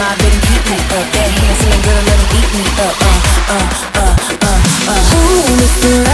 my rhythm keep me up. That girl, let him eat me up. Uh, uh, uh, uh, uh. Ooh,